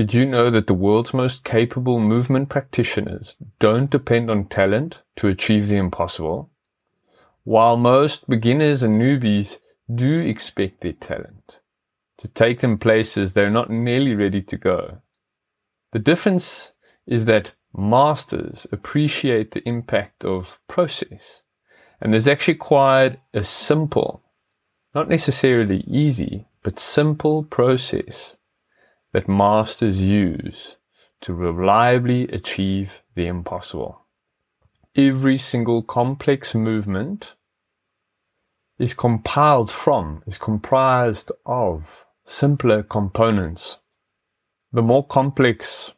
Did you know that the world's most capable movement practitioners don't depend on talent to achieve the impossible? While most beginners and newbies do expect their talent to take them places they're not nearly ready to go. The difference is that masters appreciate the impact of process. And there's actually quite a simple, not necessarily easy, but simple process that masters use to reliably achieve the impossible. Every single complex movement is compiled from, is comprised of simpler components. The more complex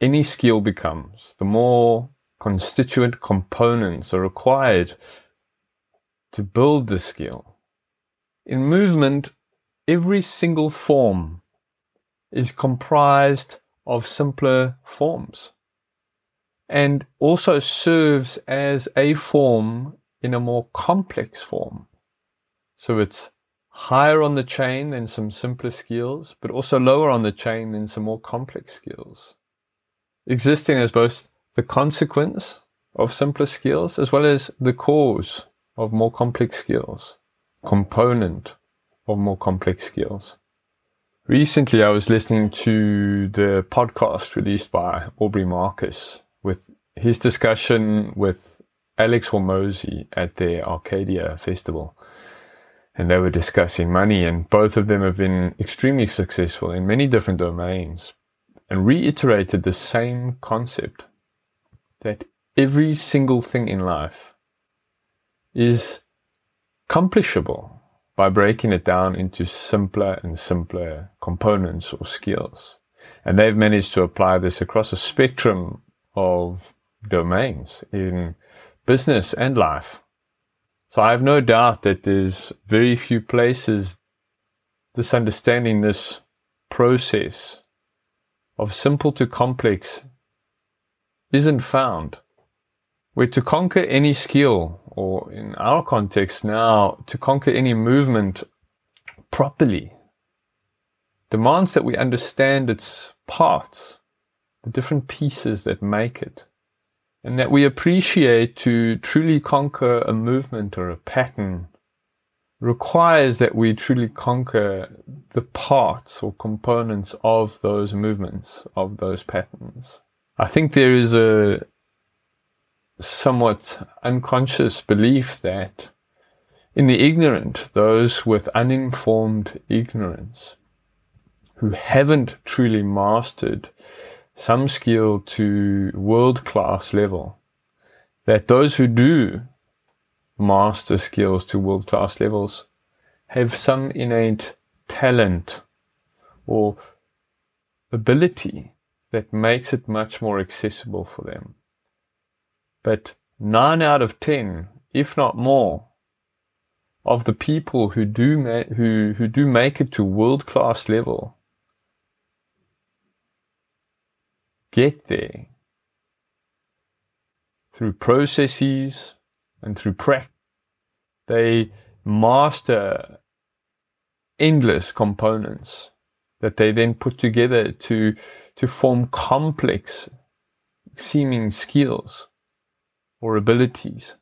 any skill becomes, the more constituent components are required to build the skill. In movement, every single form is comprised of simpler forms and also serves as a form in a more complex form. So it's higher on the chain than some simpler skills, but also lower on the chain than some more complex skills. Existing as both the consequence of simpler skills as well as the cause of more complex skills, component of more complex skills. Recently, I was listening to the podcast released by Aubrey Marcus with his discussion with Alex Hormozi at the Arcadia Festival. And they were discussing money, and both of them have been extremely successful in many different domains and reiterated the same concept that every single thing in life is accomplishable by breaking it down into simpler and simpler components or skills. And they've managed to apply this across a spectrum of domains in business and life. So I have no doubt that there's very few places this understanding this process of simple to complex isn't found. Where to conquer any skill or in our context now, to conquer any movement properly, demands that we understand its parts, the different pieces that make it, and that we appreciate to truly conquer a movement or a pattern requires that we truly conquer the parts or components of those movements, of those patterns. I think there is a somewhat unconscious belief that in the ignorant, those with uninformed ignorance, who haven't truly mastered some skill to world class level, that those who do master skills to world class levels have some innate talent or ability that makes it much more accessible for them. But nine out of ten, if not more, of the people who do ma- who who do make it to world class level get there through processes and through practice. They master endless components that they then put together to to form complex seeming skills or abilities.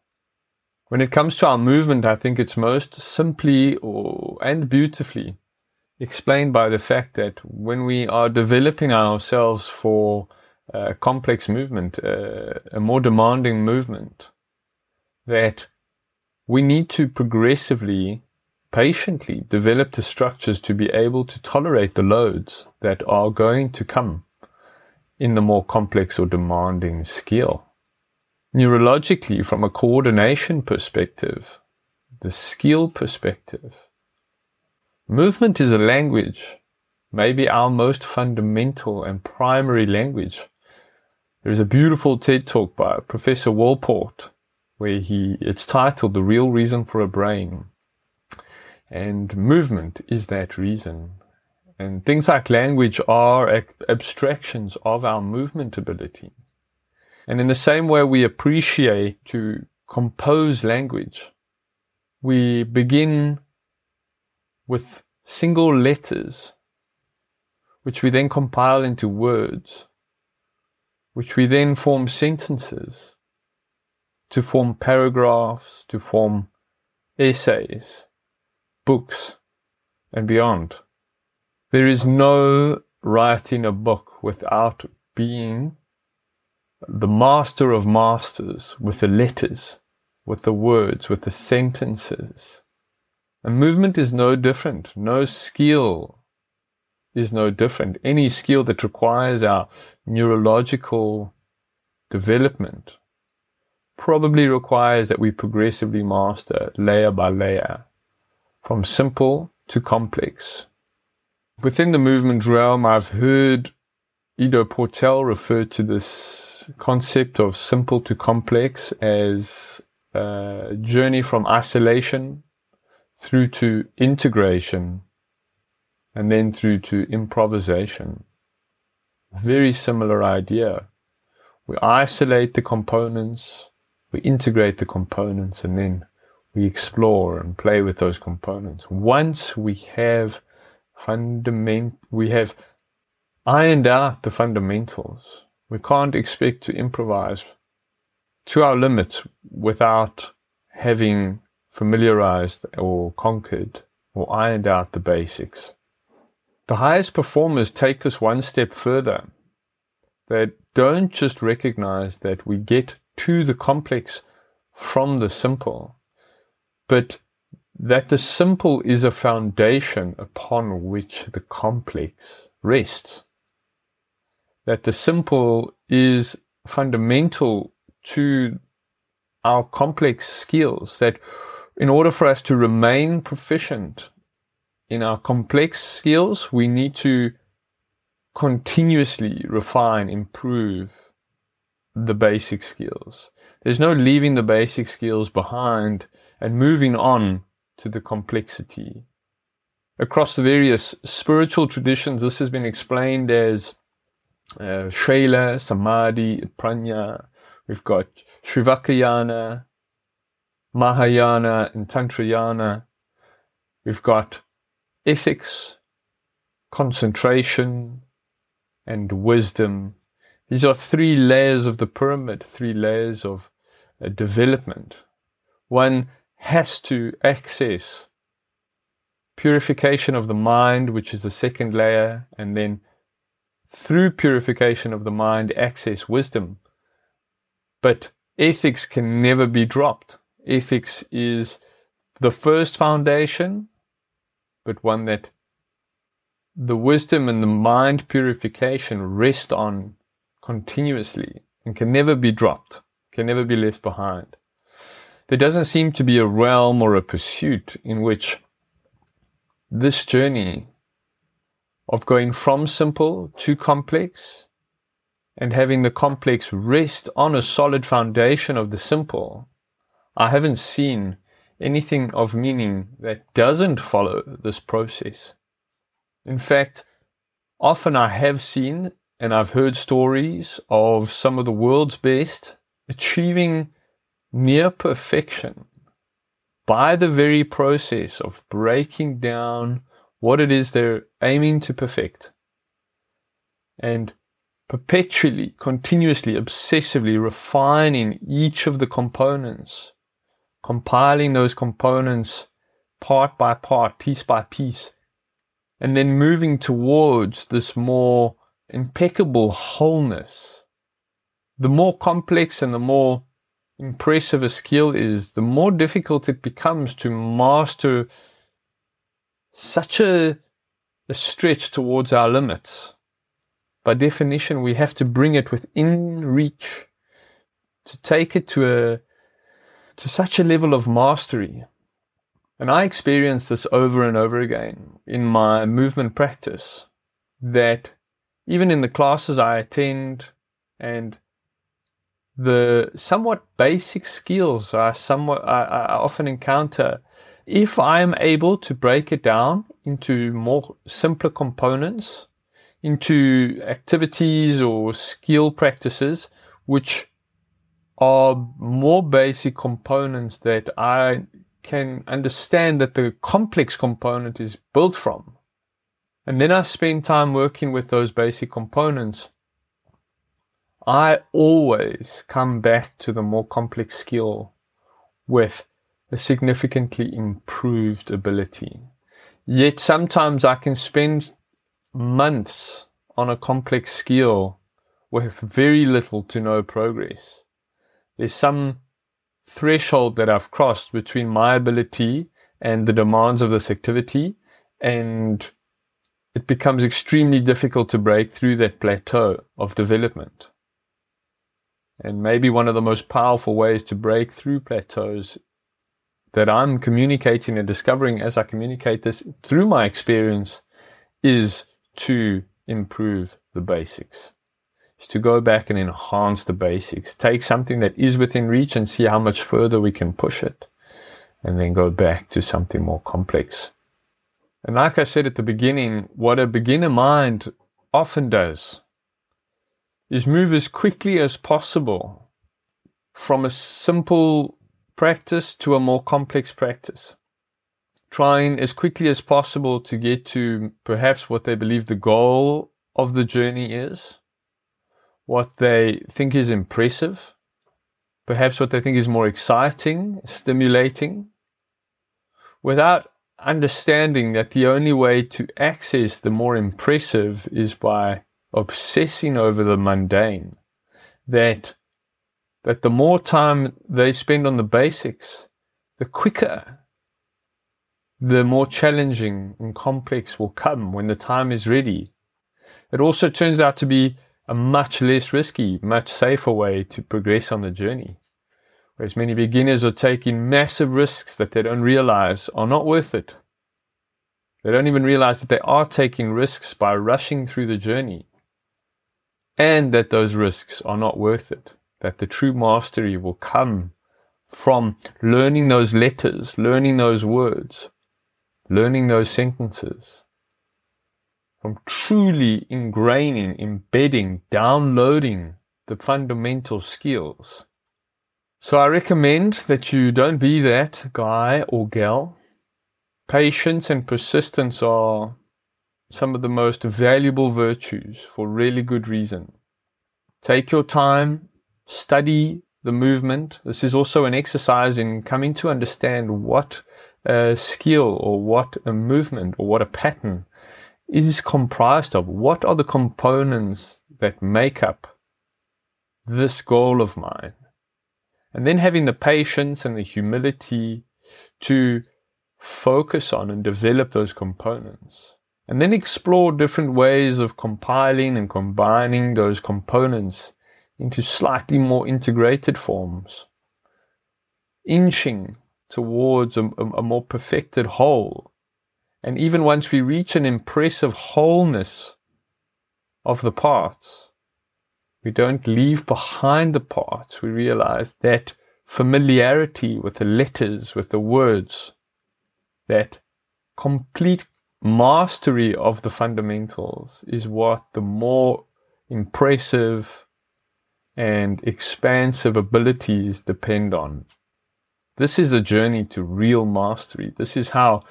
When it comes to our movement, I think it's most simply or, and beautifully explained by the fact that when we are developing ourselves for a complex movement, uh, a more demanding movement, that we need to progressively, patiently develop the structures to be able to tolerate the loads that are going to come in the more complex or demanding skill neurologically, from a coordination perspective, the skill perspective, movement is a language, maybe our most fundamental and primary language. There is a beautiful TED talk by Professor Wolpert where he, it's titled The Real Reason for a Brain. And movement is that reason. And things like language are abstractions of our movement ability. And in the same way we appreciate to compose language, we begin with single letters which we then compile into words, which we then form sentences, to form paragraphs, to form essays, books, and beyond. There is no writing a book without being the master of masters with the letters, with the words, with the sentences. A movement is no different. No skill is no different. Any skill that requires our neurological development probably requires that we progressively master layer by layer from simple to complex. Within the movement realm, I've heard Ido Portal refer to this concept of simple to complex as a journey from isolation through to integration and then through to improvisation. Very similar idea. We isolate the components, we integrate the components, and then we explore and play with those components. Once we have fundament, we have ironed out the fundamentals. We can't expect to improvise to our limits without having familiarized or conquered or ironed out the basics. The highest performers take this one step further. They don't just recognize that we get to the complex from the simple, but that the simple is a foundation upon which the complex rests. That the simple is fundamental to our complex skills, that in order for us to remain proficient in our complex skills, we need to continuously refine, improve the basic skills. There's no leaving the basic skills behind and moving on to the complexity. Across the various spiritual traditions, this has been explained as uh, Shaila, Samadhi, Prajna. We've got Shravakayana, Mahayana, and Tantrayana. We've got ethics, concentration, and wisdom. These are three layers of the pyramid, three layers of uh, development. One has to access purification of the mind, which is the second layer, and then through purification of the mind, access wisdom. But ethics can never be dropped. Ethics is the first foundation, but one that the wisdom and the mind purification rest on continuously and can never be dropped, can never be left behind. There doesn't seem to be a realm or a pursuit in which this journey of going from simple to complex and having the complex rest on a solid foundation of the simple, I haven't seen anything of meaning that doesn't follow this process. In fact, often I have seen and I've heard stories of some of the world's best achieving near perfection by the very process of breaking down what it is they're aiming to perfect and perpetually, continuously, obsessively refining each of the components compiling those components part by part, piece by piece, and then moving towards this more impeccable wholeness. The more complex and the more impressive a skill is, the more difficult it becomes to master such a, a stretch towards our limits. By definition, we have to bring it within reach to take it to a to such a level of mastery. And I experience this over and over again in my movement practice that even in the classes I attend and the somewhat basic skills I somewhat I, I often encounter if I am able to break it down into more simpler components, into activities or skill practices which are more basic components that I can understand that the complex component is built from. and then I spend time working with those basic components, I always come back to the more complex skill with a significantly improved ability. Yet sometimes I can spend months on a complex skill with very little to no progress. There's some threshold that I've crossed between my ability and the demands of this activity, and it becomes extremely difficult to break through that plateau of development. And maybe one of the most powerful ways to break through plateaus that I'm communicating and discovering as I communicate this through my experience is to improve the basics. Is to go back and enhance the basics. Take something that is within reach and see how much further we can push it. And then go back to something more complex. And like I said at the beginning, what a beginner mind often does is move as quickly as possible from a simple practice to a more complex practice. Trying as quickly as possible to get to perhaps what they believe the goal of the journey is, what they think is impressive, perhaps what they think is more exciting, stimulating, without understanding that the only way to access the more impressive is by obsessing over the mundane. That that the more time they spend on the basics, the quicker the more challenging and complex will come when the time is ready. It also turns out to be a much less risky, much safer way to progress on the journey. Whereas many beginners are taking massive risks that they don't realize are not worth it. They don't even realize that they are taking risks by rushing through the journey and that those risks are not worth it. That the true mastery will come from learning those letters, learning those words, learning those sentences, from truly ingraining, embedding, downloading the fundamental skills. So I recommend that you don't be that guy or gal Patience and persistence are some of the most valuable virtues for really good reason. Take your time, study the movement. This is also an exercise in coming to understand what a skill or what a movement or what a pattern is comprised of. What are the components that make up this goal of mine? And then having the patience and the humility to focus on and develop those components. And then explore different ways of compiling and combining those components into slightly more integrated forms, inching towards a, a, more perfected whole. And even once we reach an impressive wholeness of the parts, we don't leave behind the parts. We realize that familiarity with the letters, with the words, that complete mastery of the fundamentals is what the more impressive and expansive abilities depend on. This is a journey to real mastery. This is how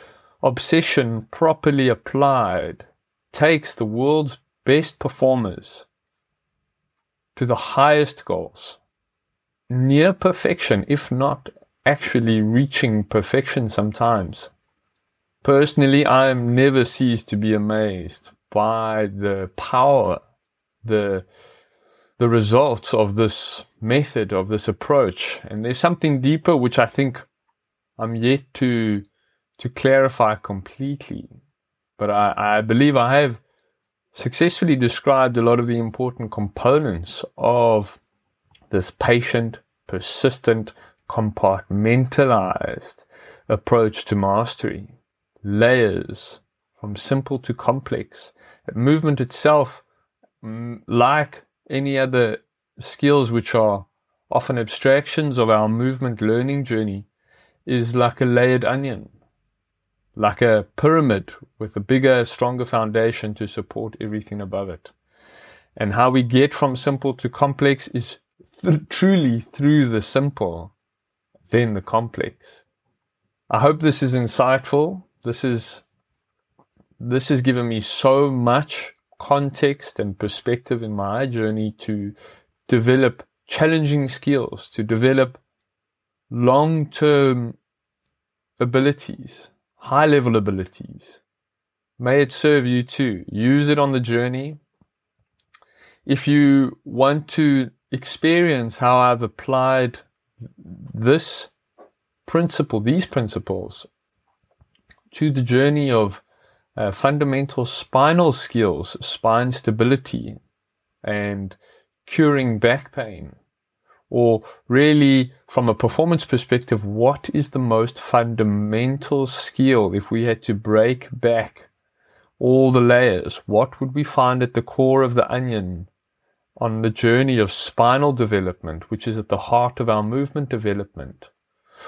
obsession properly applied takes the world's best performers to the highest goals. Near perfection, if not actually reaching perfection sometimes. Personally, I am never ceased to be amazed by the power, the the results of this method, of this approach. And there's something deeper which I think I'm yet to to clarify completely. But I, I believe I have successfully described a lot of the important components of this patient, persistent, compartmentalized approach to mastery layers from simple to complex. Movement itself, mm, like any other skills which are often abstractions of our movement learning journey, is like a layered onion, like a pyramid with a bigger, stronger foundation to support everything above it. And how we get from simple to complex is th- truly through the simple, then the complex. I hope this is insightful this is this has given me so much context and perspective in my journey to develop challenging skills, to develop long term abilities, high level abilities. May it serve you too. Use it on the journey. If you want to experience how I've applied this principle, these principles, to the journey of uh, fundamental spinal skills, spine stability, and curing back pain, or really from a performance perspective, what is the most fundamental skill if we had to break back all the layers? What would we find at the core of the onion on the journey of spinal development, which is at the heart of our movement development?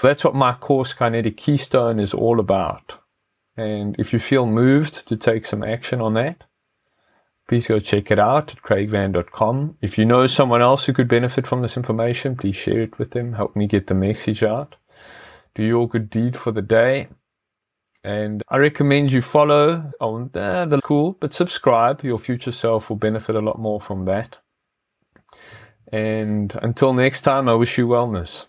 That's what my course Kinetic Keystone is all about. And if you feel moved to take some action on that, please go check it out at craigvan.com. If you know someone else who could benefit from this information, please share it with them. Help me get the message out. Do your good deed for the day. And I recommend you follow on uh, the cool, but subscribe. Your future self will benefit a lot more from that. And until next time, I wish you wellness.